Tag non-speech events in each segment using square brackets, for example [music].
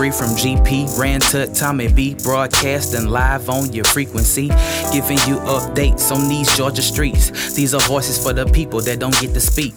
GP3 from GP, ran to Tommy B, broadcasting live on your frequency, giving you updates on these Georgia streets. These are voices for the people that don't get to speak.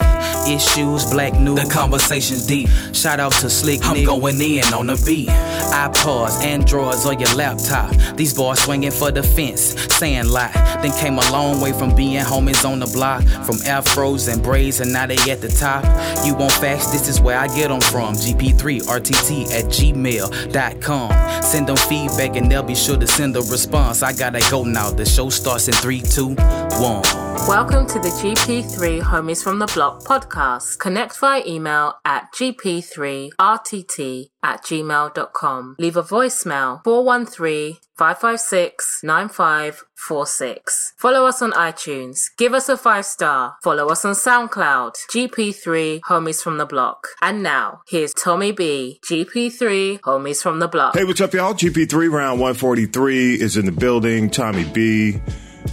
Issues, black news, the conversation's deep. Shout out to Slick I'm Nick. going in on the beat. iPods, Androids, or your laptop. These boys swinging for the fence, saying lie. Then came a long way from being homies on the block, from afros and braids, and now they at the top. You want facts? This is where I get them from. GP3RTT at gmail.com. Send them feedback and they'll be sure to send a response. I gotta go now. The show starts in three, two, one. Welcome to the GP3 Homies from the Block podcast. Connect via email at gp3rtt at gmail.com. Leave a voicemail 413 556 9546. Follow us on iTunes. Give us a five star. Follow us on SoundCloud. GP3 Homies from the Block. And now, here's Tommy B. GP3 Homies from the Block. Hey, what's up, y'all? GP3 round 143 is in the building. Tommy B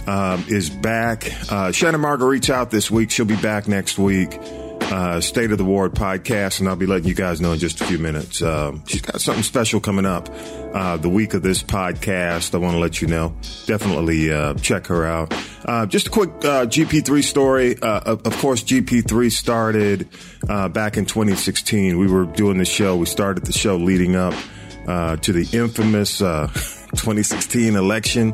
um, is back. Uh, Shannon Marguerite's out this week. She'll be back next week. Uh, State of the Ward podcast, and I'll be letting you guys know in just a few minutes. Um, she's got something special coming up uh, the week of this podcast. I want to let you know. Definitely uh, check her out. Uh, just a quick uh, GP3 story. Uh, of, course, GP3 started back in 2016. We were doing the show. We started the show leading up to the infamous [laughs] 2016 election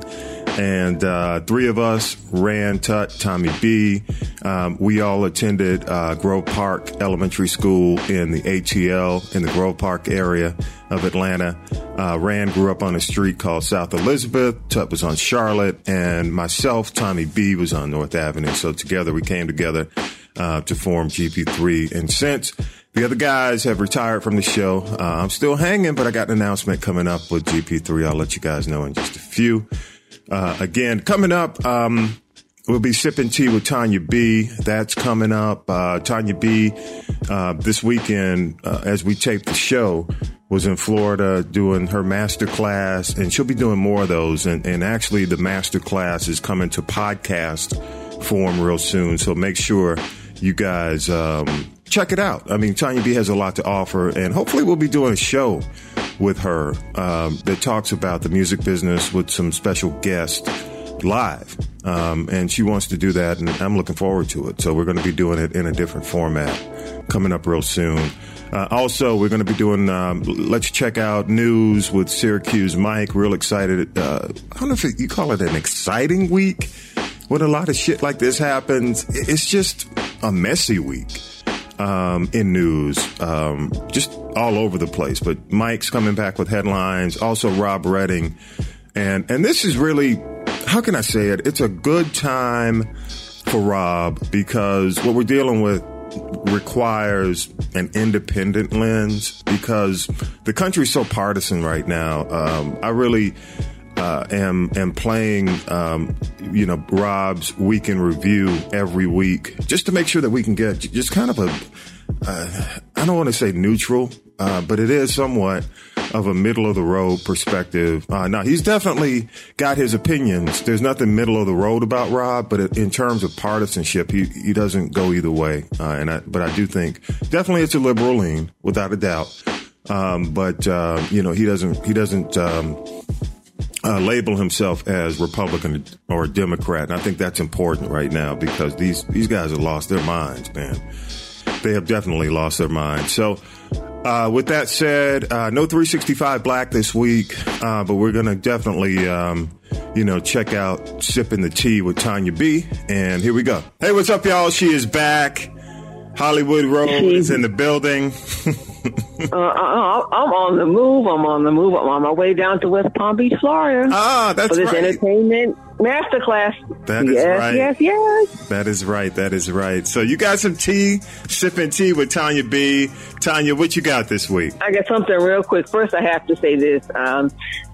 and uh, three of us Rand Tut, Tommy B. Um, we all attended uh, Grove Park Elementary School in the ATL in the Grove Park area of Atlanta. Uh, Rand grew up on a street called South Elizabeth. Tut was on Charlotte, and myself, Tommy B, was on North Avenue. So together we came together uh, to form GP3. And since the other guys have retired from the show, uh, I'm still hanging, but I got an announcement coming up with GP3. I'll let you guys know in just a few. Uh, again, coming up, um, we'll be sipping tea with Tonya B. That's coming up. Uh, Tonya B. Uh, this weekend, uh, as we tape the show, was in Florida doing her master class, and she'll be doing more of those. And, and actually, the master class is coming to podcast form real soon. So make sure you guys um, check it out. I mean, Tonya B has a lot to offer, and hopefully, we'll be doing a show with her um, that talks about the music business with some special guests live. Um, and she wants to do that, and I'm looking forward to it. So we're going to be doing it in a different format coming up real soon. Uh, also, we're going to be doing, um, let's check out news with Syracuse Mike. Real excited. Uh, I don't know if it, you call it an exciting week when a lot of shit like this happens. It's just a messy week um, in news, um, just all over the place. But Mike's coming back with headlines. Also, Rob Redding, and and this is really, how can I say it? It's a good time for Rob because what we're dealing with requires an independent lens because the country's so partisan right now. Um, I really uh, am am playing, um, you know, Rob's week in review every week, just to make sure that we can get just kind of a, uh, I don't want to say neutral, uh, but it is somewhat of a middle of the road perspective. Uh, now he's definitely got his opinions. There's nothing middle of the road about Rob, but in terms of partisanship, he he doesn't go either way. Uh, and I, but I do think definitely it's a liberal lean, without a doubt. Um, but uh, you know he doesn't he doesn't. Um, uh, label himself as Republican or Democrat. And I think that's important right now because these these guys have lost their minds, man. They have definitely lost their minds. So, uh, with that said, uh, no 365 Black this week, uh, but we're going to definitely, um, you know, check out Sipping the Tea with Tonya B. And here we go. Hey, what's up, y'all? She is back. Hollywood Road is in the building. [laughs] [laughs] uh, I'm on the move. I'm on the move. I'm on my way down to West Palm Beach, Florida. Ah, that's for this right. entertainment masterclass. That is yes, right. Yes, yes, That is right. That is right. So you got some tea, sipping tea with Tonya B. Tonya, what you got this week? I got something real quick. First, I have to say this. Um,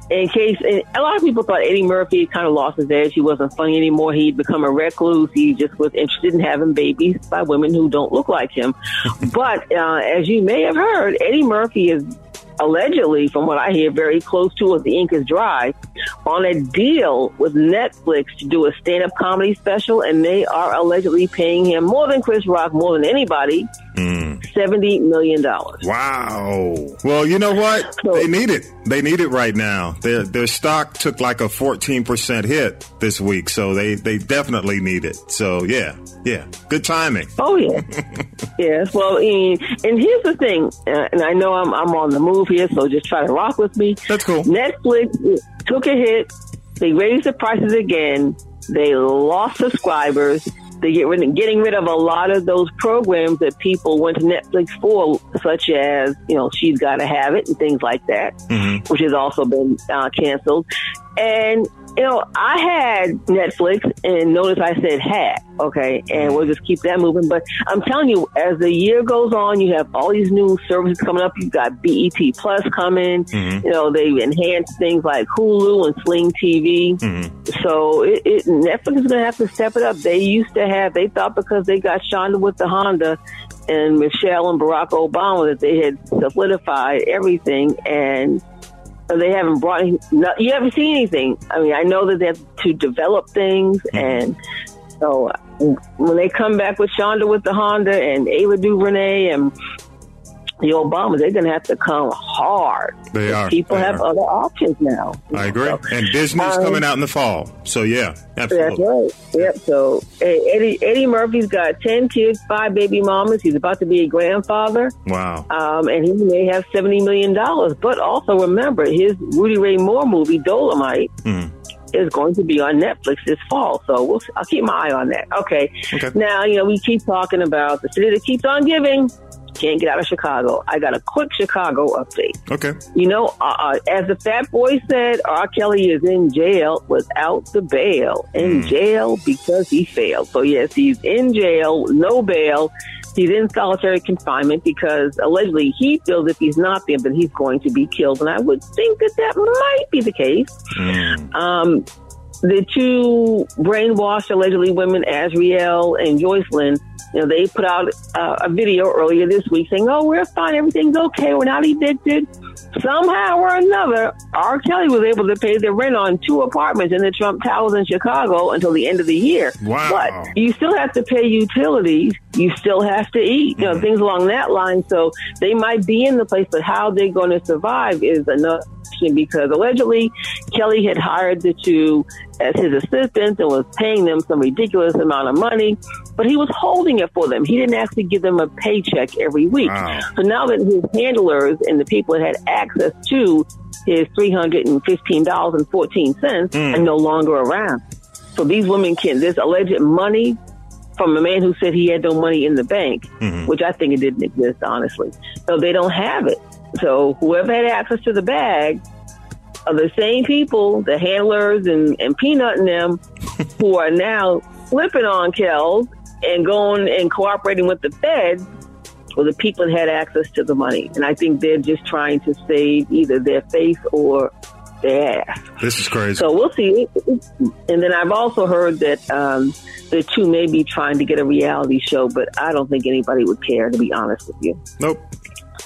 in case a lot of people thought Eddie Murphy kind of lost his edge. He wasn't funny anymore. He'd become a recluse. He just was interested in having babies by women who don't look like him. [laughs] but uh, as you may have heard, Eddie Murphy is allegedly, from what I hear, very close to, as the ink is dry, on a deal with Netflix to do a stand-up comedy special, and they are allegedly paying him more than Chris Rock, more than anybody, mm. seventy million dollars. Wow. Well, you know what? So- they need it. They need it right now. Their their stock took like a fourteen percent hit this week, so they they definitely need it. So yeah, yeah, good timing. Oh yeah, [laughs] yes. Well, and, and here's the thing, uh, and I know I'm I'm on the move here, so just try to rock with me. That's cool. Netflix took a hit. They raised the prices again. They lost subscribers. They get rid of, getting rid of a lot of those programs that people went to Netflix for, such as you know She's Got to Have It and things like that, Mhm. which has also been uh, canceled. And you know, I had Netflix, and notice I said had, okay, and we'll just keep that moving. But I'm telling you, as the year goes on, you have all these new services coming up. You've got BET Plus coming. Mhm. You know, they've enhanced things like Hulu and Sling TV. Mhm. So it, it, Netflix is going to have to step it up. They used to have, they thought because they got Shonda with the Honda and Michelle and Barack Obama that they had solidified everything and they haven't brought, any, no, you haven't seen anything. I mean, I know that they have to develop things mm-hmm. and so when they come back with Shonda with the Honda and Ava DuVernay and the Obamas, they're going to have to come hard. They are. People They have are. other options now. I agree. So- And Disney's Um, coming out in the fall, so yeah, That's right. Yep. So eh, Eddie Eddie Murphy's got ten kids, five baby mamas. He's about to be a grandfather, Wow. um, and he may have seventy million dollars. But also remember, his Rudy Ray Moore movie Dolemite Mhm. is going to be on Netflix this fall. So we'll, I'll keep my eye on that. Okay. Okay. Now you know we keep talking about the city that keeps on giving. Can't get out of Chicago. I got a quick Chicago update. Okay. You know, uh, uh, as the Fat Boy said, R. Kelly is in jail without the bail. In Mm. jail because he failed. So yes, he's in jail, no bail. He's in solitary confinement because allegedly he feels if he's not there, then he's going to be killed. And I would think that that might be the case. Mm. Um, the two brainwashed allegedly women, Azriel and Joycelyn, you know, they put out uh, a video earlier this week saying, "Oh, we're fine, everything's okay, we're not evicted." Somehow or another, R. Kelly was able to pay the rent on two apartments in the Trump Towers in Chicago until the end of the year. Wow. But you still have to pay utilities. You still have to eat. You know, things along that line. So they might be in the place, but how they're going to survive is another because allegedly Kelly had hired the two as his assistants and was paying them some ridiculous amount of money, but he was holding it for them. He didn't actually give them a paycheck every week. Wow. So now that his handlers and the people that had access to his three hundred and fifteen dollars and fourteen cents Mm. are no longer around. So these women can this alleged money from a man who said he had no money in the bank, Mhm. which I think it didn't exist, honestly. So they don't have it. So whoever had access to the bag are the same people, the handlers and, and Peanut and them, [laughs] who are now flipping on Kells and going and cooperating with the feds or the people that had access to the money. And I think they're just trying to save either their face or their ass. This is crazy. So we'll see. And then I've also heard that um, the two may be trying to get a reality show, but I don't think anybody would care, to be honest with you. nope.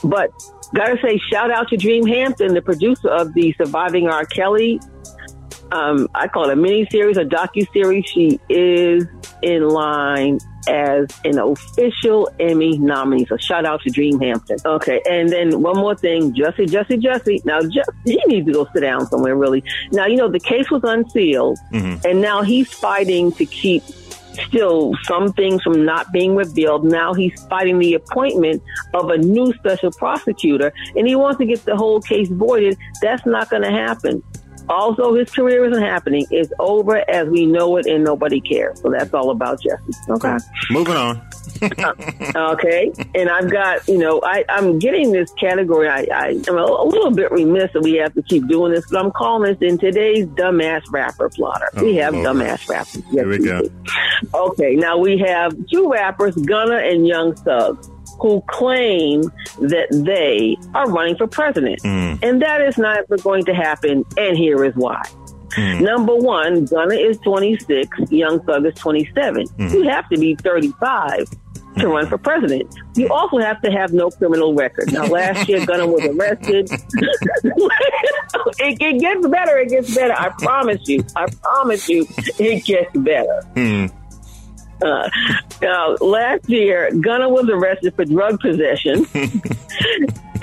But gotta say, shout out to Dream Hampton, the producer of the Surviving R. Kelly. Um, I call it a mini series, a docu series. She is in line as an official Emmy nominee. So shout out to Dream Hampton. Okay, and then one more thing, Jesse, Jesse, Jesse. Now, Jesse, he needs to go sit down somewhere. Really. Now, you know the case was unsealed, Mhm. and now he's fighting to keep still some things from not being revealed. Now he's fighting the appointment of a new special prosecutor and he wants to get the whole case voided. That's not going to happen. Also, his career isn't happening. It's over as we know it and nobody cares. So that's all about Jesse. Okay. Moving on. [laughs] Uh, okay. And I've got, you know, I, I'm getting this category. I, I am a, a little bit remiss that we have to keep doing this, but I'm calling this in today's dumbass rapper plotter. we Oh, have Lord. dumbass rappers. Yes, Here we go. do. Okay. Now we have two rappers, Gunna and Young Thug, who claim that they are running for president. Mm. And that is not going to happen. And here is why. Mm. Number one, Gunna is 26, Young Thug is 27. Mhm. You have to be 35 to run for president. You also have to have no criminal record. Now, last year, Gunna was arrested. [laughs] it, it gets better. It gets better. I promise you. I promise you, it gets better. Mm. Uh, now, last year, Gunna was arrested for drug possession, [laughs]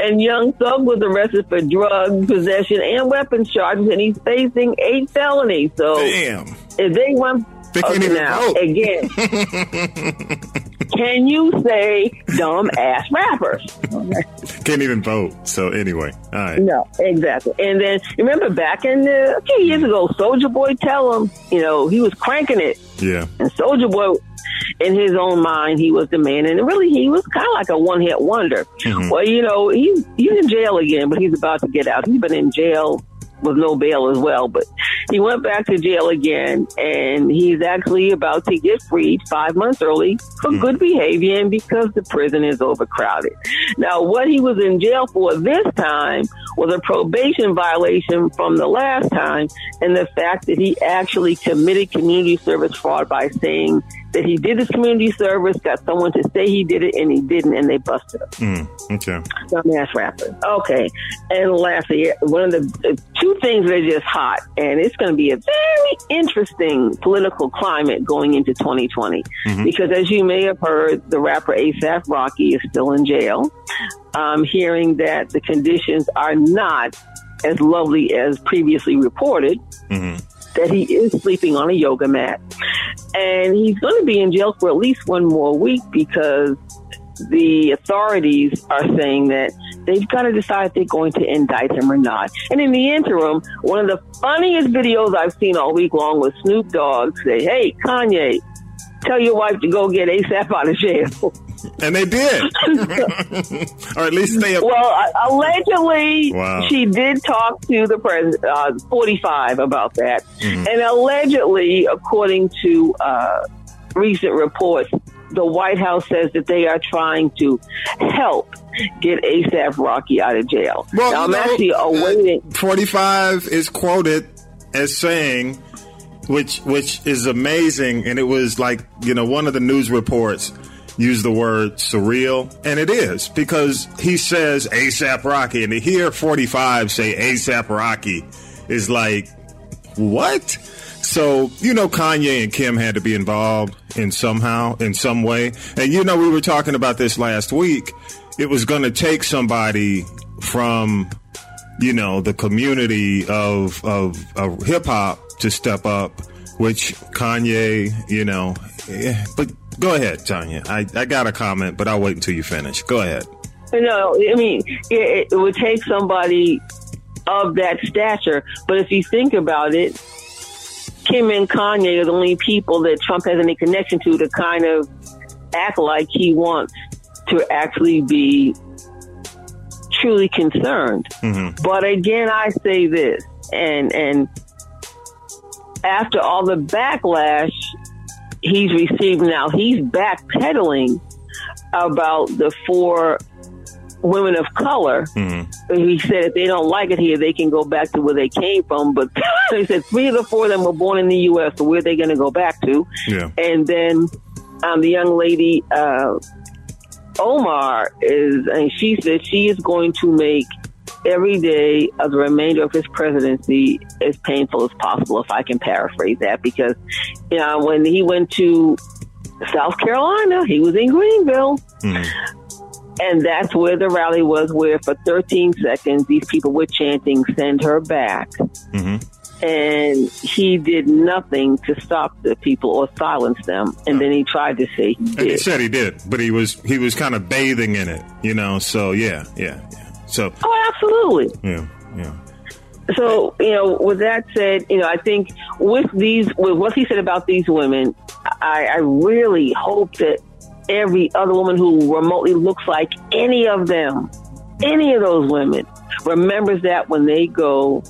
and Young Thug was arrested for drug possession and weapons charges, and he's facing eight felonies. So, Damn. if they want okay, now vote. again, [laughs] can you say dumb ass rappers? Can't even vote. So anyway, all right. No, exactly. And then remember back in the, a few years ago, Soulja Boy tell him, you know, he was cranking it, Yeah. and Soulja Boy, in his own mind, he was the man, and really he was kind of like a one hit wonder. Mhm. Well, you know, he's he's in jail again, but he's about to get out. He's been in jail with no bail as well, but he went back to jail again, and he's actually about to get freed five months early for hmm. good behavior and because the prison is overcrowded. Now, what he was in jail for this time was a probation violation from the last time, and the fact that he actually committed community service fraud by saying that he did his community service, got someone to say he did it, and he didn't, and they busted him Mm, okay. dumbass rappers. Okay. And lastly, one of the uh, two things that are just hot, and it's going to be a very interesting political climate going into 2020. Because as you may have heard, the rapper ASAP Rocky is still in jail. Um, hearing that the conditions are not as lovely as previously reported hmm that he is sleeping on a yoga mat. And he's going to be in jail for at least one more week because the authorities are saying that they've got to decide if they're going to indict him or not. And in the interim, one of the funniest videos I've seen all week long was Snoop Dogg say, Hey, Kanye, tell your wife to go get ASAP out of jail. [laughs] And they did. [laughs] [laughs] or at least they. Well, uh, allegedly, Wow. she did talk to the president, uh, 45, about that. Mm-hmm. And allegedly, according to uh, recent reports, the White House says that they are trying to help get ASAP Rocky out of jail. Well, now, I'm know, actually awaiting. 45 is quoted as saying, which which is amazing, and it was like you know one of the news reports used the word surreal, and it is because he says ASAP Rocky, and to hear 45 say ASAP Rocky is like what? So, you know, Kanye and Kim had to be involved in somehow, in some way. And, you know, we were talking about this last week. It was going to take somebody from, you know, the community of, of, of hip hop to step up, which Kanye, you know, eh, but go ahead, Tonya. I, I got a comment, but I'll wait until you finish. Go ahead. No, I mean, it, it would take somebody of that stature. But if you think about it, Kim and Kanye are the only people that Trump has any connection to to kind of act like he wants to actually be truly concerned. But again, I say this, and and after all the backlash he's received now, he's backpedaling about the four women of color. He said if they don't like it here, they can go back to where they came from. But [laughs] he said three of the four of them were born in the U.S., so where are they going to go back to? Yeah. And then um, the young lady, uh, Omar, is, and she said she is going to make every day of the remainder of his presidency as painful as possible, if I can paraphrase that, because you know, when he went to South Carolina, he was in Greenville. Hmm. And that's where the rally was, where for 13 seconds, these people were chanting, send her back. Mm-hmm. And he did nothing to stop the people or silence them. And hmm. then he tried to say he And he said he did, but he was he was kind of bathing in it, you know. So yeah, yeah, yeah. So Oh, absolutely. yeah, yeah. So, you know, with that said, you know, I think with these, with what he said about these women, I, I really hope that every other woman who remotely looks like any of them, any of those women, remembers that when they go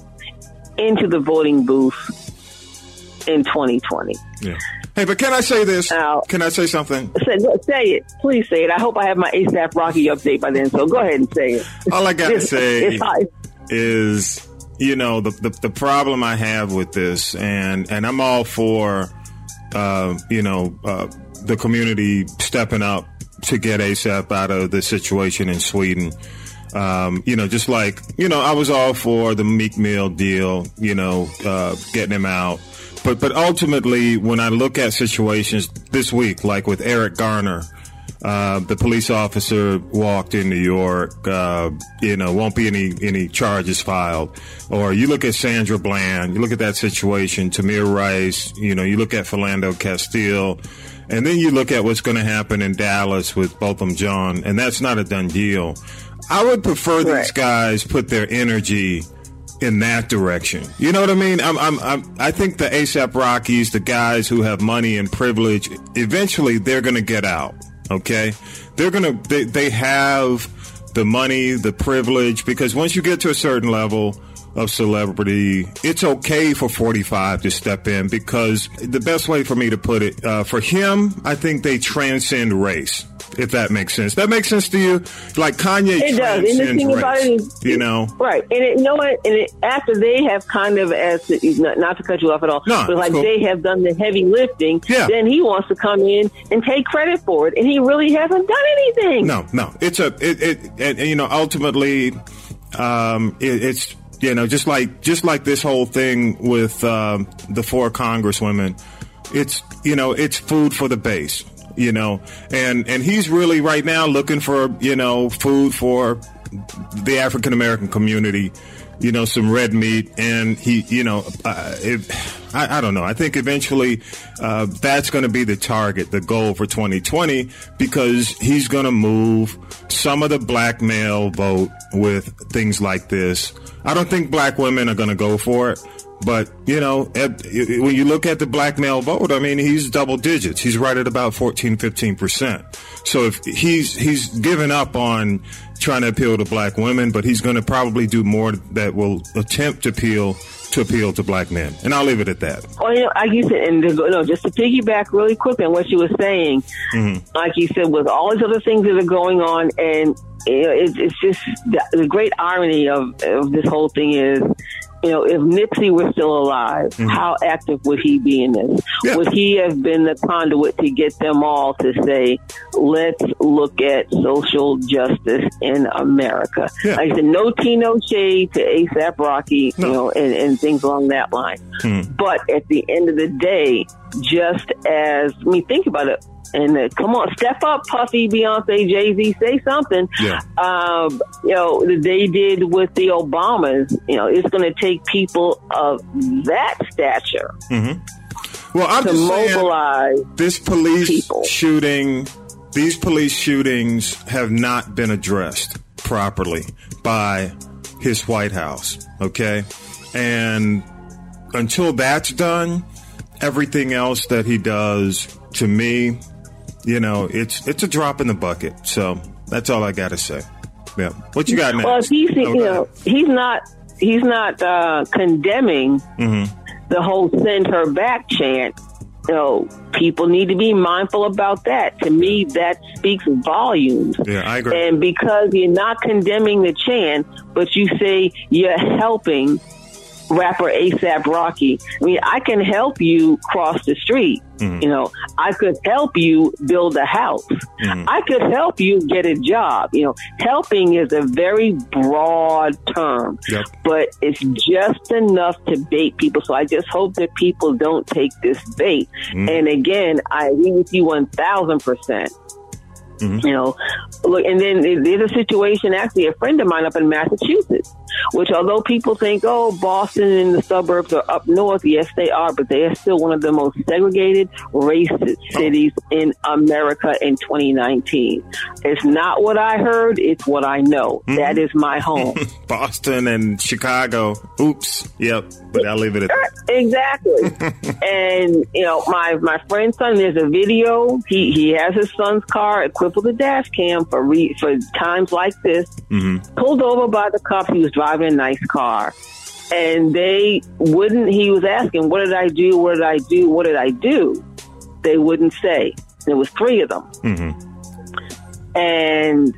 into the voting booth in 2020. Yeah. Hey, but can I say this? Now- Can I say something? Say, say it. Please say it. I hope I have my ASAP Rocky update by then, so go ahead and say it. All I got to say is, you know, the, the the problem I have with this, and and I'm all for, uh, you know, uh, the community stepping up to get ASAP out of the situation in Sweden. Um, you know, just like you know, I was all for the Meek Mill deal. You know, uh, getting him out. But but ultimately, when I look at situations this week, like with Eric Garner, uh, the police officer walked in New York. Uh, you know, won't be any any charges filed. Or you look at Sandra Bland. You look at that situation. Tamir Rice. You know, you look at Philando Castile. And then you look at what's going to happen in Dallas with Botham Jean, and that's not a done deal. I would prefer these guys put their energy in that direction. You know what I mean? I'm, I'm, I'm, i think the ASAP Rockies, the guys who have money and privilege, eventually they're going to get out. Okay, they're gonna they, they have the money, the privilege, because once you get to a certain level of celebrity, it's okay for 45 to step in because the best way for me to put it, uh, for him, I think they transcend race if that makes sense. That makes sense to you? Like Kanye it does. And the thing race, about it is, you know, right? And it, you know what? And it, after they have kind of, as not, not, to cut you off at all, no, but like cool. they have done the heavy lifting, yeah. then he wants to come in and take credit for it, and he really hasn't done anything. No, no, it's a it, it and, and, you know ultimately, um, it, it's you know just like just like this whole thing with um, the four congresswomen. It's you know it's food for the base you know, and and he's really right now looking for you know food for the African American community, you know, some red meat, and he, you know, uh, it, I, I, don't know. I think eventually uh, that's going to be the target, the goal for 2020, because he's going to move some of the black male vote with things like this. I don't think black women are going to go for it. But, you know, when you look at the black male vote, I mean, he's double digits. He's right at about 14, 15%. So if he's, he's given up on trying to appeal to black women, but he's going to probably do more that will attempt to appeal to appeal to black men. And I'll leave it at that. Well, you know, like you said, and no, just to piggyback really quick on what you were saying, mm-hmm. like you said, with all these other things that are going on, and you it, it's just the, the great irony of, of this whole thing is you know, if Nipsey were still alive, mm-hmm. how active would he be in this? Yeah. Would he have been the conduit to get them all to say, let's look at social justice in America? Yeah. Like I said, no tea, no shade to ASAP Rocky, no. you know, and, and, things along that line. Mm-hmm. But at the end of the day, just as, I mean, think about it and uh, come on, step up, Puffy, Beyonce, Jay Z, say something. Yeah. Um, you know, they did with the Obamas. You know, it's going to take people of that stature. Mm-hmm. Well, I'm to mobilize saying, this police people. shooting, these police shootings have not been addressed properly by his White House. Okay, and until that's done, everything else that he does to me you know, it's it's a drop in the bucket. So that's all I got to say. Yeah. What you got next? Well, he's oh, you know he's not he's not uh, condemning mm-hmm. the whole "send her back" chant. You know, people need to be mindful about that. To me, that speaks volumes. Yeah, I agree. And because you're not condemning the chant, but you say you're helping rapper ASAP Rocky. I mean, I can help you cross the street. Mm-hmm. You know, I could help you build a house. Mm-hmm. I could help you get a job. You know, helping is a very broad term, yep. but it's just enough to bait people. So I just hope that people don't take this bait. Mm-hmm. And again, I agree with you 1000%. Mm-hmm. You know, look, and then there's a situation. Actually, a friend of mine up in Massachusetts, which although people think, oh, Boston and the suburbs are up north, yes, they are, but they are still one of the most segregated, racist cities in America in 2019. It's not what I heard; it's what I know. Mm-hmm. That is my home. [laughs] Boston and Chicago. Oops. Yep. But I'll leave it at that. [laughs] Exactly. [laughs] and you know, my my friend's son. There's a video. He he has his son's car equipped with a dash cam for re, for times like this. Mm-hmm. Pulled over by the cops. He was driving a nice car, and they wouldn't. He was asking, "What did I do? What did I do? What did I do?" They wouldn't say. There was three of them, mm-hmm. and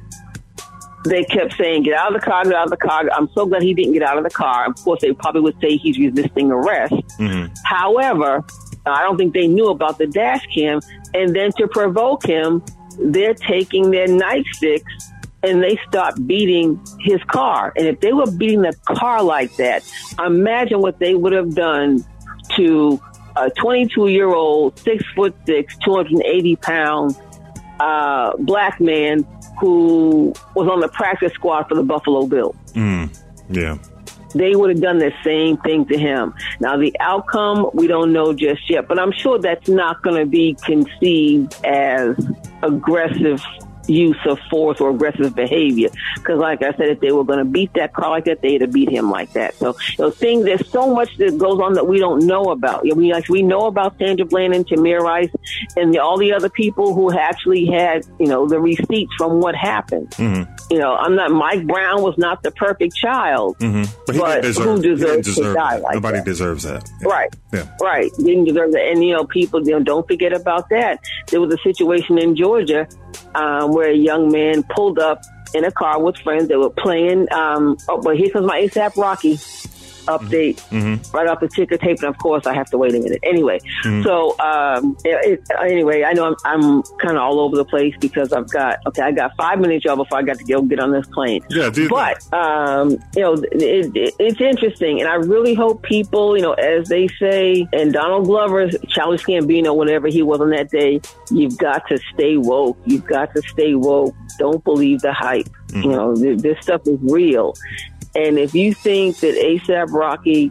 they kept saying, "Get out of the car! Get out of the car!" I'm so glad he didn't get out of the car. Of course, they probably would say he's resisting arrest. Mm-hmm. However, I don't think they knew about the dash cam, and then to provoke him, they're taking their nightsticks and they start beating his car. And if they were beating the car like that, imagine what they would have done to a 22 year old, six foot six, 280 pounds uh, black man who was on the practice squad for the Buffalo Bills. Mm, yeah. They would have done the same thing to him. Now, the outcome, we don't know just yet, but I'm sure that's not going to be conceived as aggressive use of force or aggressive behavior. Because, like I said, if they were going to beat that car like that, they'd have beat him like that. So, you know, things there's so much that goes on that we don't know about. You know, we like we know about Sandra Bland and Tamir Rice and the, all the other people who actually had you know the receipts from what happened. Mm-hmm. You know, I'm not. Mike Brown was not the perfect child, mm-hmm. but, but deserve, who deserves deserve to die like Nobody that? deserves that. Yeah. Right. Yeah. Right. Didn't deserve that. And, you know, people, you know, don't forget about that. There was a situation in Georgia um, where a young man pulled up in a car with friends. They were playing, um, oh, but here comes my ASAP Rocky update Mm-hmm. right off the ticker tape. And of course, I have to wait a minute. Anyway, Mm-hmm. so um, it, anyway, I know I'm, I'm kind of all over the place because I've got, okay, I got five minutes, y'all, before I got to go get on this plane. Yeah, do But um, you know, it, it, it's interesting, and I really hope people, you know, as they say, and Donald Glover, Charlie Gambino, whenever he was on that day, you've got to stay woke. You've got to stay woke. Don't believe the hype. You know, th- this stuff is real. And if you think that ASAP Rocky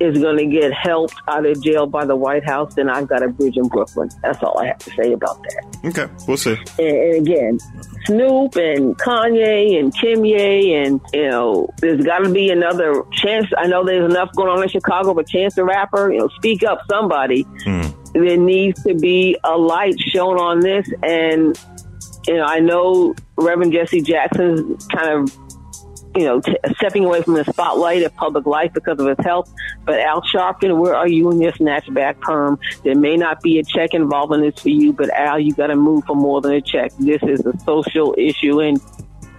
is going to get helped out of jail by the White House, then I've got a bridge in Brooklyn. That's all I have to say about that. Okay, we'll see. And, and again, Snoop and Kanye and Kimye and you know, there's got to be another chance. I know there's enough going on in Chicago, but Chance the Rapper, you know, speak up, somebody. Hmm. There needs to be a light shown on this, and you know, I know Reverend Jesse Jackson's kind of you know, t- stepping away from the spotlight of public life because of his health. But Al Sharpton, where are you in your snatchback perm? There may not be a check involved in this for you, but Al, you got to move for more than a check. This is a social issue, and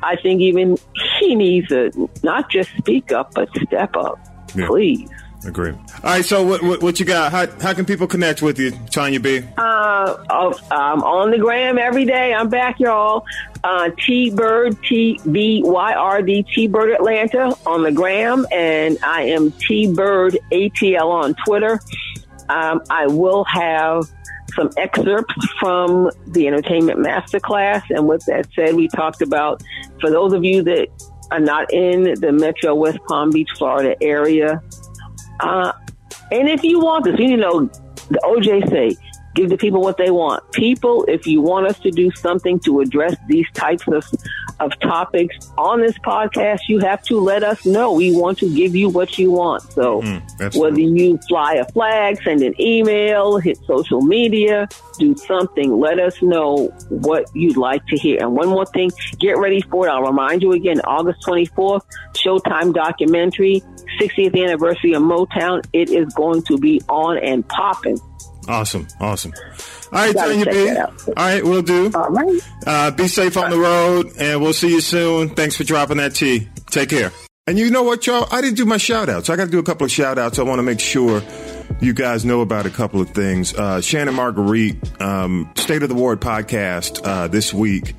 I think even he needs to not just speak up, but step up, Yeah. please. Agree. All right, so what, what, what you got? How, how can people connect with you, Tonya B? Uh, oh, I'm on the gram every day. I'm back, y'all. Uh, T Byrd, T B Y R D, T Byrd Atlanta on the gram, and I am T Byrd ATL on Twitter. Um, I will have some excerpts from the Entertainment Masterclass. And with that said, we talked about for those of you that are not in the Metro West Palm Beach, Florida area, uh, and if you want this, you know, the OJ say, give the people what they want. People, if you want us to do something to address these types of, of topics on this podcast, you have to let us know. We want to give you what you want. So mm, that's whether true. you fly a flag, send an email, hit social media, do something, let us know what you'd like to hear. And one more thing, get ready for it. I'll remind you again, August 24th, Showtime documentary, 60th anniversary of Motown. It is going to be on and popping. Awesome, awesome. All right, Tonya B. All right, we'll do. All right. Uh, be safe on the road, and we'll see you soon. Thanks for dropping that tea. Take care. And you know what, y'all? I didn't do my shout outs. I got to do a couple of shout outs. I want to make sure you guys know about a couple of things. Uh, Shannon Marguerite, um, State of the Ward podcast uh, this week.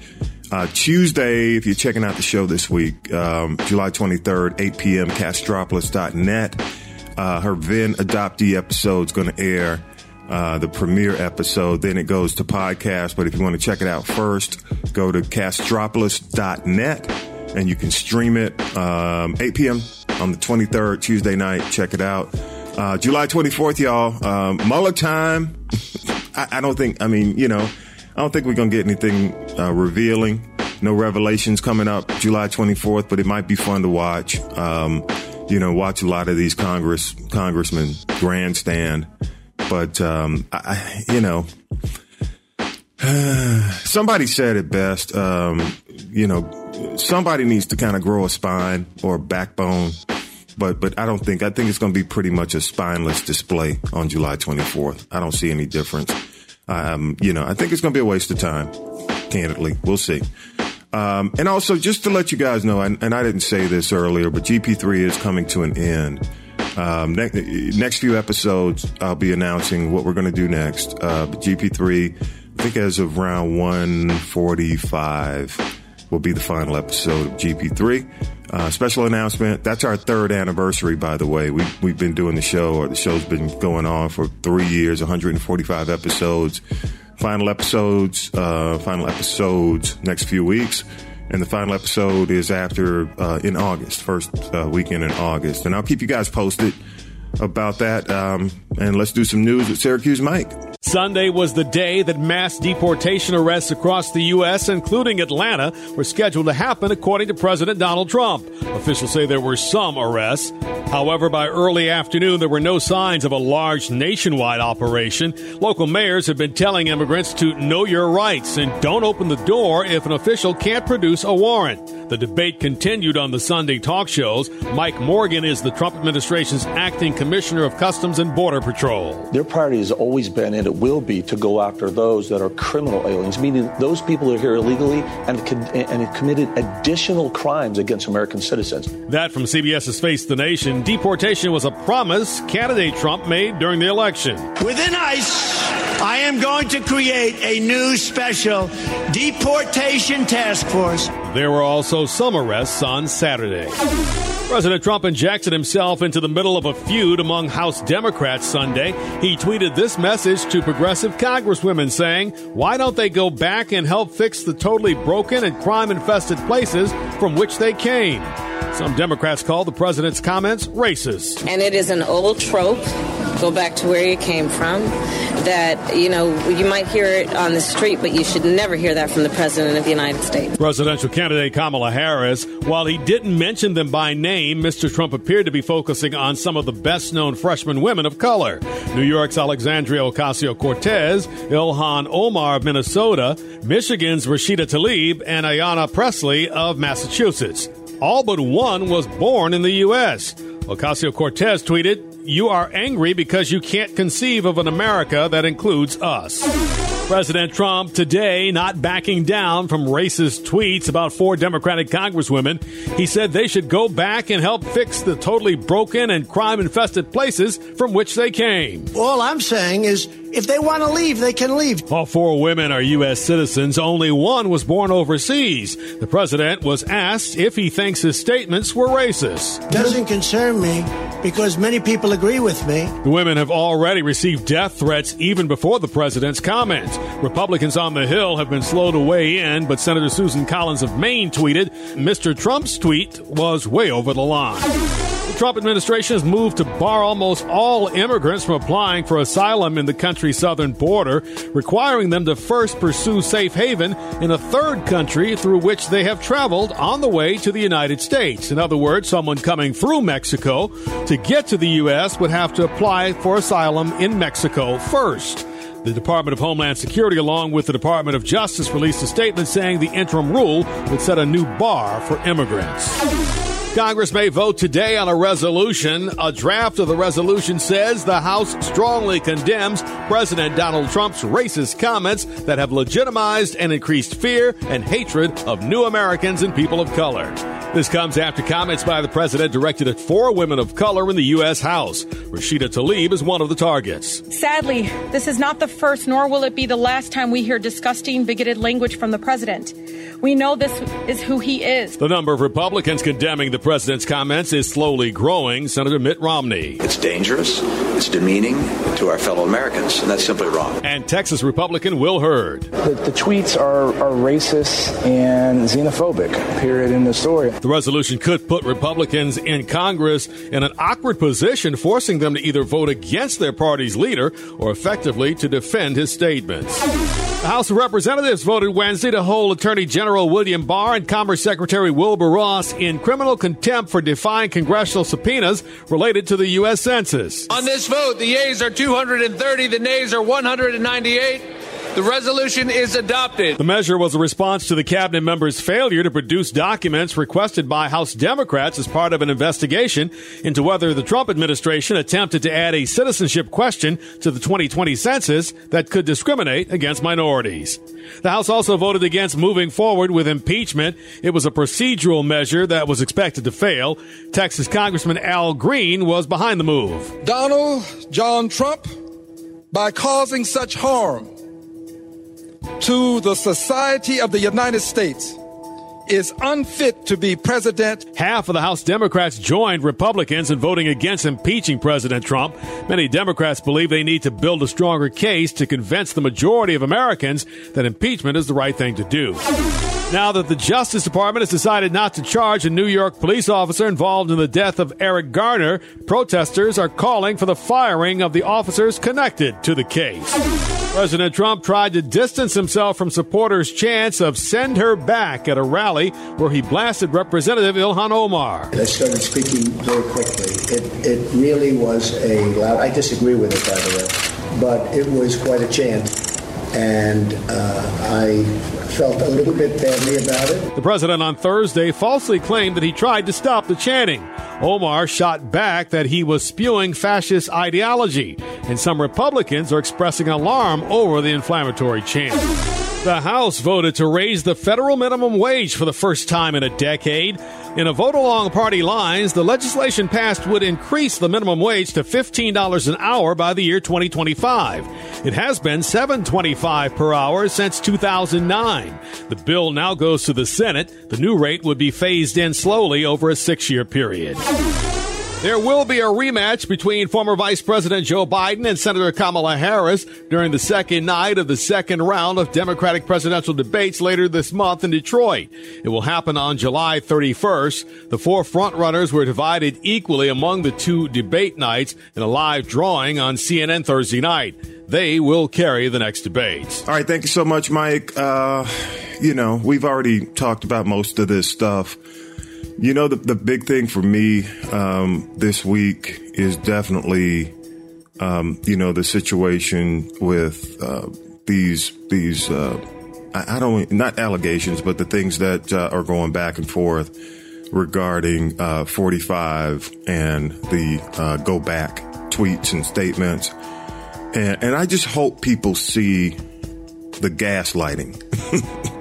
Uh, Tuesday, if you're checking out the show this week, um, July 23rd, 8 p.m., castropolis.net. Uh, her Vin adoptee episode is going to air uh, the premiere episode. Then it goes to podcast. But if you want to check it out first, go to castropolis.net and you can stream it um, 8 p.m. on the 23rd, Tuesday night. Check it out. Uh, July 24th, y'all. Um, Mueller time. [laughs] I, I don't think, I mean, you know, I don't think we're going to get anything uh, revealing. No revelations coming up July 24th, but it might be fun to watch. Um, you know, watch a lot of these Congress congressmen grandstand. But um, I, you know, [sighs] somebody said it best. Um, you know, somebody needs to kind of grow a spine or a backbone. But but I don't think I think it's going to be pretty much a spineless display on July 24th. I don't see any difference. Um, you know, I think it's going to be a waste of time. Candidly, we'll see. Um, and also, just to let you guys know, and, and I didn't say this earlier, but GP3 is coming to an end. Um, ne- next few episodes, I'll be announcing what we're going to do next. Uh, GP3, I think as of round 145, will be the final episode of GP3. Uh, special announcement. That's our third anniversary, by the way. We, we've been doing the show, or the show's been going on for three years, 145 episodes. Final episodes, uh, final episodes next few weeks. And the final episode is after, uh, in August, first uh, weekend in August. And I'll keep you guys posted about that. Um, and let's do some news with Syracuse Mike. Sunday was the day that mass deportation arrests across the U.S., including Atlanta, were scheduled to happen, according to President Donald Trump. Officials say there were some arrests. However, by early afternoon, there were no signs of a large nationwide operation. Local mayors have been telling immigrants to know your rights and don't open the door if an official can't produce a warrant. The debate continued on the Sunday talk shows. Mark Morgan is the Trump administration's acting commissioner of Customs and Border Patrol. Their priority has always been, and it will be, to go after those that are criminal aliens, meaning those people are here illegally and, and have committed additional crimes against American citizens. That from CBS's Face the Nation. Deportation was a promise candidate Trump made during the election. Within ICE, I am going to create a new special deportation task force. There were also some arrests on Saturday. President Trump injected himself into the middle of a feud among House Democrats Sunday. He tweeted this message to progressive congresswomen saying, Why don't they go back and help fix the totally broken and crime infested places from which they came? Some Democrats call the president's comments racist. And it is an old trope, go back to where you came from, that, you know, you might hear it on the street, but you should never hear that from the president of the United States. Presidential candidate Kamala Harris, while he didn't mention them by name, Mr. Trump appeared to be focusing on some of the best known freshman women of color. New York's Alexandria Ocasio Cortez, Ilhan Omar of Minnesota, Michigan's Rashida Tlaib, and Ayanna Pressley of Massachusetts. All but one was born in the U.S. Ocasio Cortez tweeted, You are angry because you can't conceive of an America that includes us. President Trump today not backing down from racist tweets about four Democratic congresswomen. He said they should go back and help fix the totally broken and crime infested places from which they came. All I'm saying is if they want to leave, they can leave. All four women are U.S. citizens. Only one was born overseas. The president was asked if he thinks his statements were racist. Doesn't concern me because many people agree with me. The women have already received death threats even before the president's comments. Republicans on the Hill have been slow to weigh in, but Senator Susan Collins of Maine tweeted Mr. Trump's tweet was way over the line. The Trump administration has moved to bar almost all immigrants from applying for asylum in the country's southern border, requiring them to first pursue safe haven in a third country through which they have traveled on the way to the United States. In other words, someone coming through Mexico to get to the U.S. would have to apply for asylum in Mexico first. The Department of Homeland Security, along with the Department of Justice, released a statement saying the interim rule would set a new bar for immigrants. Congress may vote today on a resolution. A draft of the resolution says the House strongly condemns President Donald Trump's racist comments that have legitimized and increased fear and hatred of new Americans and people of color. This comes after comments by the president directed at four women of color in the U.S. House. Rashida Tlaib is one of the targets. Sadly, this is not the first, nor will it be the last time we hear disgusting, bigoted language from the president. We know this is who he is. The number of Republicans condemning the president's comments is slowly growing. Senator Mitt Romney. It's dangerous, it's demeaning to our fellow Americans, and that's simply wrong. And Texas Republican Will Hurd. The, the tweets are, are racist and xenophobic, period, in the story. The resolution could put Republicans in Congress in an awkward position, forcing them to either vote against their party's leader or effectively to defend his statements. The House of Representatives voted Wednesday to hold Attorney General William Barr and Commerce Secretary Wilbur Ross in criminal contempt for defying congressional subpoenas related to the U.S. Census. On this vote, the yeas are 230, the nays are 198. The resolution is adopted. The measure was a response to the cabinet members' failure to produce documents requested by House Democrats as part of an investigation into whether the Trump administration attempted to add a citizenship question to the 2020 census that could discriminate against minorities. The House also voted against moving forward with impeachment. It was a procedural measure that was expected to fail. Texas Congressman Al Green was behind the move. Donald John Trump, by causing such harm to the society of the United States is unfit to be president. Half of the House Democrats joined Republicans in voting against impeaching President Trump. Many Democrats believe they need to build a stronger case to convince the majority of Americans that impeachment is the right thing to do. Now that the Justice Department has decided not to charge a New York police officer involved in the death of Eric Garner, protesters are calling for the firing of the officers connected to the case. President Trump tried to distance himself from supporters' chants of send her back at a rally where he blasted Representative Ilhan Omar. I started speaking very quickly. It, it really was a loud, I disagree with it, by the way, but it was quite a chant and uh, I felt a little bit badly about it. The president on Thursday falsely claimed that he tried to stop the chanting. Omar shot back that he was spewing fascist ideology, and some Republicans are expressing alarm over the inflammatory chant. The House voted to raise the federal minimum wage for the first time in a decade. In a vote along party lines, the legislation passed would increase the minimum wage to $15 an hour by the year 2025. It has been $7.25 per hour since 2009. The bill now goes to the Senate. The new rate would be phased in slowly over a six year period. There will be a rematch between former Vice President Joe Biden and Senator Kamala Harris during the second night of the second round of Democratic presidential debates later this month in Detroit. It will happen on July 31st. The four frontrunners were divided equally among the two debate nights in a live drawing on CNN Thursday night. They will carry the next debates. All right, thank you so much, Mike. Uh, you know, we've already talked about most of this stuff. You know, the, the big thing for me um, this week is definitely, um, you know, the situation with uh, these these uh, I, I, don't not allegations, but the things that uh, are going back and forth regarding uh, 45 and the uh, go back tweets and statements, and, and I just hope people see the gaslighting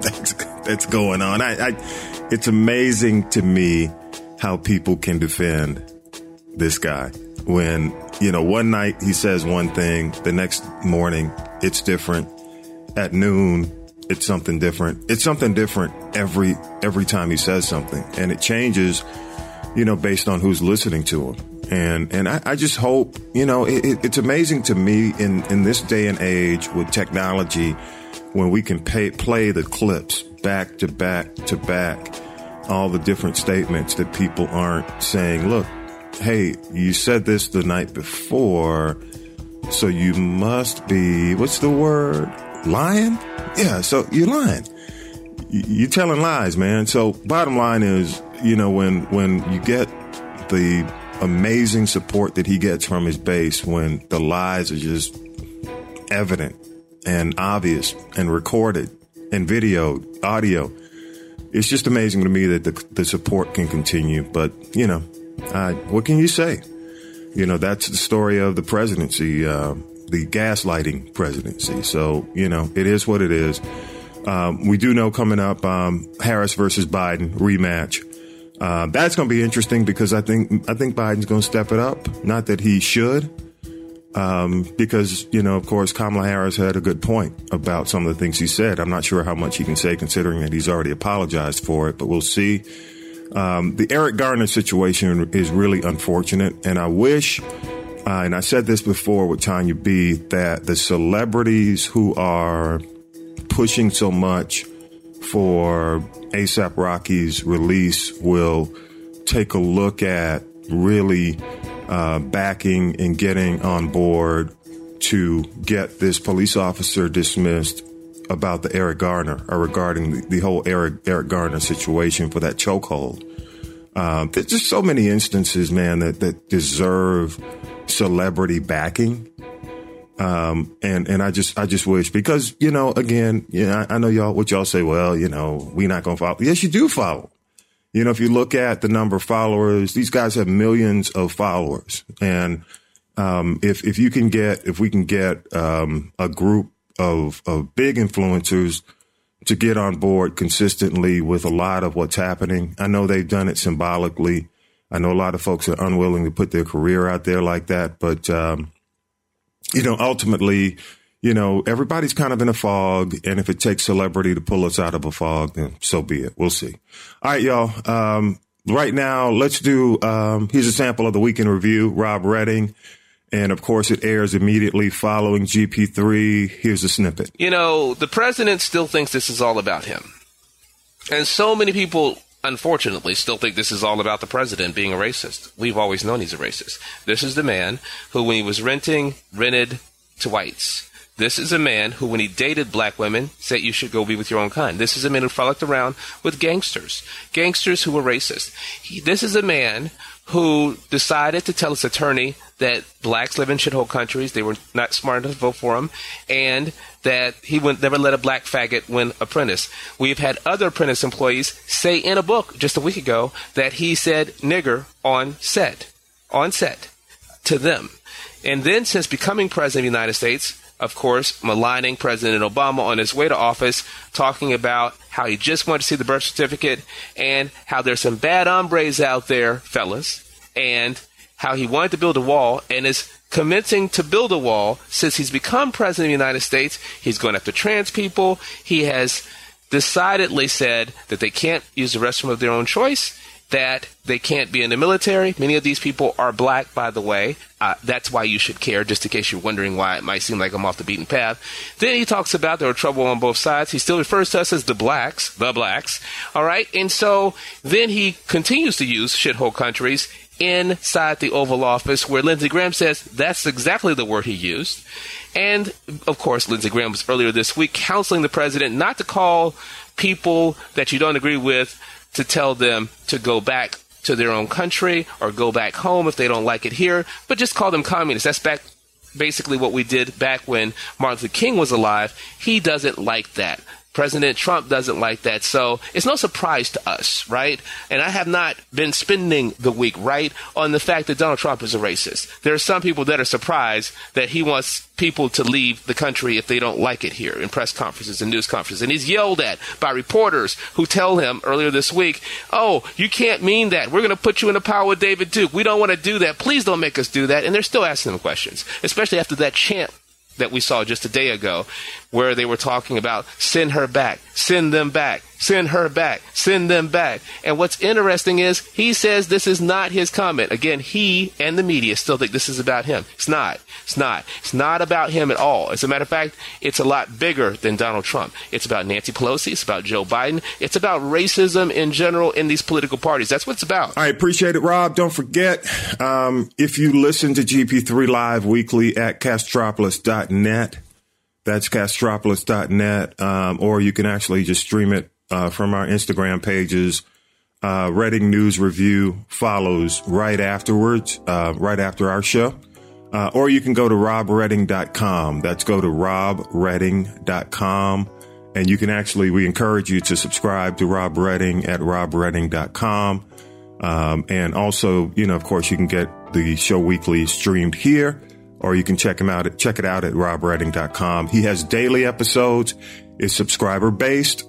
[laughs] that's that's going on. I, I it's amazing to me how people can defend this guy when, you know, one night he says one thing, the next morning it's different. At noon, it's something different. It's something different every every time he says something, and it changes, you know, based on who's listening to him. And and I, I just hope, you know, it, it's amazing to me in in this day and age with technology, when we can pay, play the clips back to back to back all the different statements that people aren't saying, look, hey, you said this the night before, so you must be, what's the word? Lying? Yeah, so you're lying. You're telling lies, man. So bottom line is, you know, when, when you get the amazing support that he gets from his base, when the lies are just evident and obvious and recorded and videoed, audio. It's just amazing to me that the, the support can continue. But, you know, uh, what can you say? You know, that's the story of the presidency, uh, the gaslighting presidency. So, you know, it is what it is. Um, we do know coming up um, Harris versus Biden rematch. Uh, that's going to be interesting because I think I think Biden's going to step it up. Not that he should, um, because, you know, of course, Kamala Harris had a good point about some of the things he said. I'm not sure how much he can say considering that he's already apologized for it, but we'll see. Um, the Eric Garner situation is really unfortunate, and I wish, uh, and I said this before with Tonya B, that the celebrities who are pushing so much for A$AP Rocky's release will take a look at really uh, backing and getting on board to get this police officer dismissed about the Eric Garner or regarding the, the whole Eric Eric Garner situation for that chokehold. Um, there's just so many instances, man, that that deserve celebrity backing. Um, and, and I just, I just wish because, you know, again, yeah, I, I know y'all, what y'all say, well, you know, we not going to follow. Yes, you do follow. You know, if you look at the number of followers, these guys have millions of followers. And um, if if you can get if we can get um, a group of of big influencers to get on board consistently with a lot of what's happening, I know they've done it symbolically. I know a lot of folks are unwilling to put their career out there like that, but um, you know, ultimately, you know, everybody's kind of in a fog. And if it takes celebrity to pull us out of a fog, then so be it. We'll see. All right, y'all. Um, right now, let's do, um, here's a sample of the weekend review, Rob Redding. And of course, it airs immediately following GP3. Here's a snippet. You know, the president still thinks this is all about him. And so many people, unfortunately, still think this is all about the president being a racist. We've always known he's a racist. This is the man who, when he was renting, rented to whites. This is a man who, when he dated black women, said you should go be with your own kind. This is a man who frolicked around with gangsters, gangsters who were racist. He, this is a man who decided to tell his attorney that blacks live in shithole countries, they were not smart enough to vote for him, and that he would never let a black faggot win apprentice. We've had other apprentice employees say in a book just a week ago that he said nigger on set, on set, to them. And then since becoming president of the United States, of course, maligning President Obama on his way to office, talking about how he just wanted to see the birth certificate and how there's some bad hombres out there, fellas, and how he wanted to build a wall and is commencing to build a wall since he's become president of the United States. He's going after trans people. He has decidedly said that they can't use the restroom of their own choice that they can't be in the military. Many of these people are black, by the way. Uh, that's why you should care, just in case you're wondering why it might seem like I'm off the beaten path. Then he talks about there are trouble on both sides. He still refers to us as the blacks, the blacks. All right. And so then he continues to use shithole countries inside the Oval Office, where Lindsey Graham says that's exactly the word he used. And of course, Lindsey Graham was earlier this week counseling the president not to call people that you don't agree with to tell them to go back to their own country or go back home if they don't like it here, but just call them communists. That's back basically what we did back when Martin Luther King was alive. He doesn't like that. President Trump doesn't like that. So it's no surprise to us, right? And I have not been spending the week, right, on the fact that Donald Trump is a racist. There are some people that are surprised that he wants people to leave the country if they don't like it here in press conferences and news conferences. And he's yelled at by reporters who tell him earlier this week, oh, you can't mean that. We're going to put you in the power with David Duke. We don't want to do that. Please don't make us do that. And they're still asking him questions, especially after that chant that we saw just a day ago, where they were talking about send her back, send them back, send her back, send them back. And what's interesting is he says this is not his comment. Again, he and the media still think this is about him. It's not. It's not. It's not about him at all. As a matter of fact, it's a lot bigger than Donald Trump. It's about Nancy Pelosi. It's about Joe Biden. It's about racism in general in these political parties. That's what it's about. I appreciate it, Rob. Don't forget, um, if you listen to GP3 Live weekly at castropolis.net, that's castropolis.net, um, or you can actually just stream it uh, from our Instagram pages. Uh, Redding News Review follows right afterwards, uh, right after our show. Uh, or you can go to robredding.com. That's go to robredding.com. And you can actually, we encourage you to subscribe to Rob Redding at robredding.com. Um, and also, you know, of course, you can get the show weekly streamed here, or you can check him out at, check it out at robredding.com. He has daily episodes. It's subscriber based.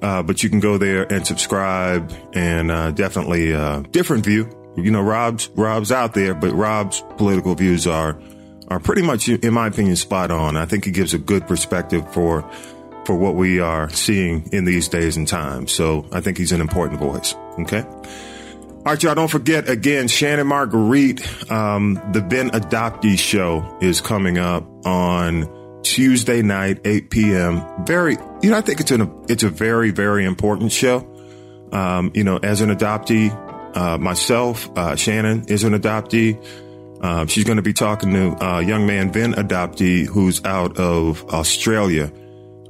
Uh, but you can go there and subscribe and, uh, definitely, uh, different view. You know, Rob's, Rob's out there, but Rob's political views are, are pretty much, in my opinion, spot on. I think he gives a good perspective for, for what we are seeing in these days and times. So I think he's an important voice. Okay. All right, y'all. Don't forget again, Shannon Marguerite, um, the Ben Adoptee show is coming up on Tuesday night, 8 p.m. Very, you know, I think it's an, it's a very, very important show. Um, you know, as an adoptee, uh, myself, uh, Shannon is an adoptee. Uh, she's going to be talking to a young man, Ben Adoptee, who's out of Australia.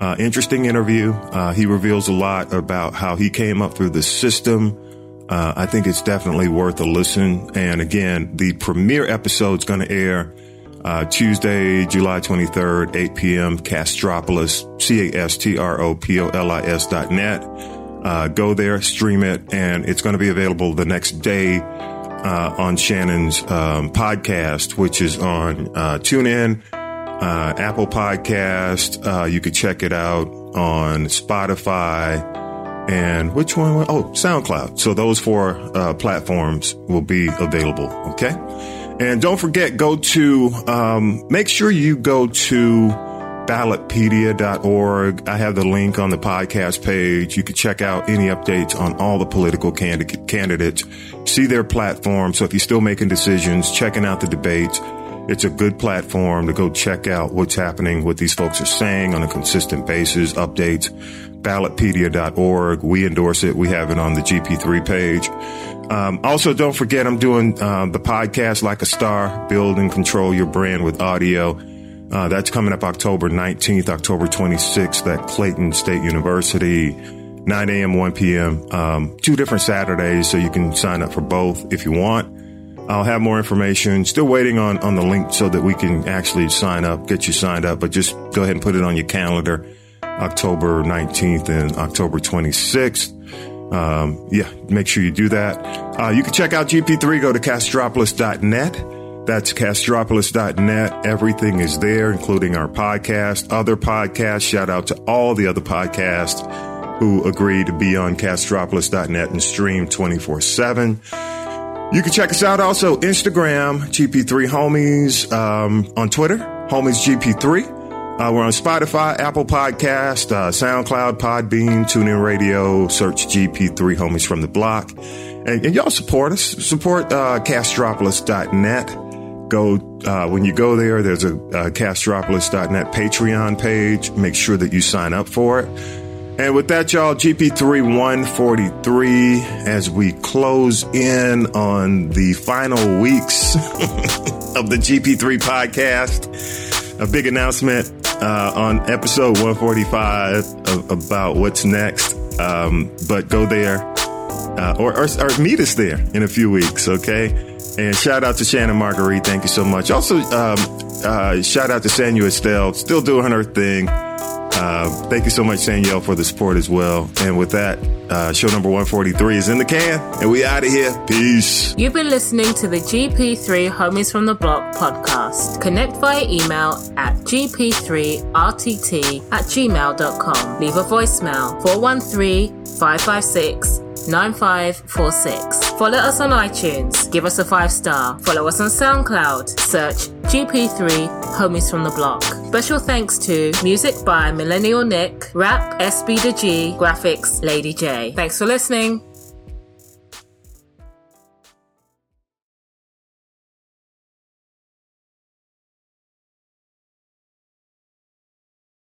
Uh, interesting interview. Uh, he reveals a lot about how he came up through the system. Uh, I think it's definitely worth a listen. And again, the premiere episode is going to air uh, Tuesday, July 23rd, 8 p.m. Castropolis, C-A-S-T-R-O-P-O-L-I-S dot net. Uh, go there, stream it, and it's going to be available the next day uh, on Shannon's um, podcast, which is on uh, TuneIn, uh, Apple Podcast. Uh, you could check it out on Spotify, and which one? Oh, SoundCloud. So those four uh, platforms will be available. Okay. And don't forget, go to, um, make sure you go to ballotpedia.org. I have the link on the podcast page. You can check out any updates on all the political candidate, candidates, see their platform. So if you're still making decisions, checking out the debates, it's a good platform to go check out what's happening, what these folks are saying on a consistent basis, updates, ballotpedia.org. We endorse it. We have it on the GP3 page. Um, also, don't forget, I'm doing uh, the podcast Like a Star, Build and Control Your Brand with Audio. Uh, that's coming up October 19th, October 26th at Clayton State University, 9 a.m., 1 p.m. Um, two different Saturdays, so you can sign up for both if you want. I'll have more information. Still waiting on, on the link so that we can actually sign up, get you signed up, but just go ahead and put it on your calendar. October 19th and October 26th. Um, yeah, make sure you do that. Uh, you can check out GP3, go to castropolis.net. That's castropolis.net. Everything is there, including our podcast, other podcasts. Shout out to all the other podcasts who agree to be on castropolis.net and stream 24 7. You can check us out also Instagram, GP3 Homies, um, on Twitter, Homies GP3. Uh, we're on Spotify, Apple Podcast, uh, SoundCloud, Podbean, TuneIn Radio. Search GP3 Homies from the Block, and, and y'all support us. Support uh, Castropolis.net. Go uh, when you go there. There's a uh, Castropolis.net Patreon page. Make sure that you sign up for it. And with that, y'all, GP3 143, as we close in on the final weeks [laughs] of the GP3 podcast, a big announcement uh, on episode 145 of, about what's next. Um, but go there uh, or, or, or, meet us there in a few weeks, okay? And shout out to Shannon Marguerite. Thank you so much. Also, um, uh, shout out to Sanu Estelle, still doing her thing. Uh, thank you so much, Danielle, for the support as well. And with that, uh, show number 143 is in the can, and we out of here. Peace. You've been listening to the GP3 Homies from the Block podcast. Connect via email at gp3rtt at gmail.com. Leave a voicemail 413 556 9546. Follow us on iTunes. Give us a five star. Follow us on SoundCloud. Search GP3 Homies from the Block. Special thanks to music by Millennial Nik, rap SB Da G, graphics Lady J. Thanks for listening.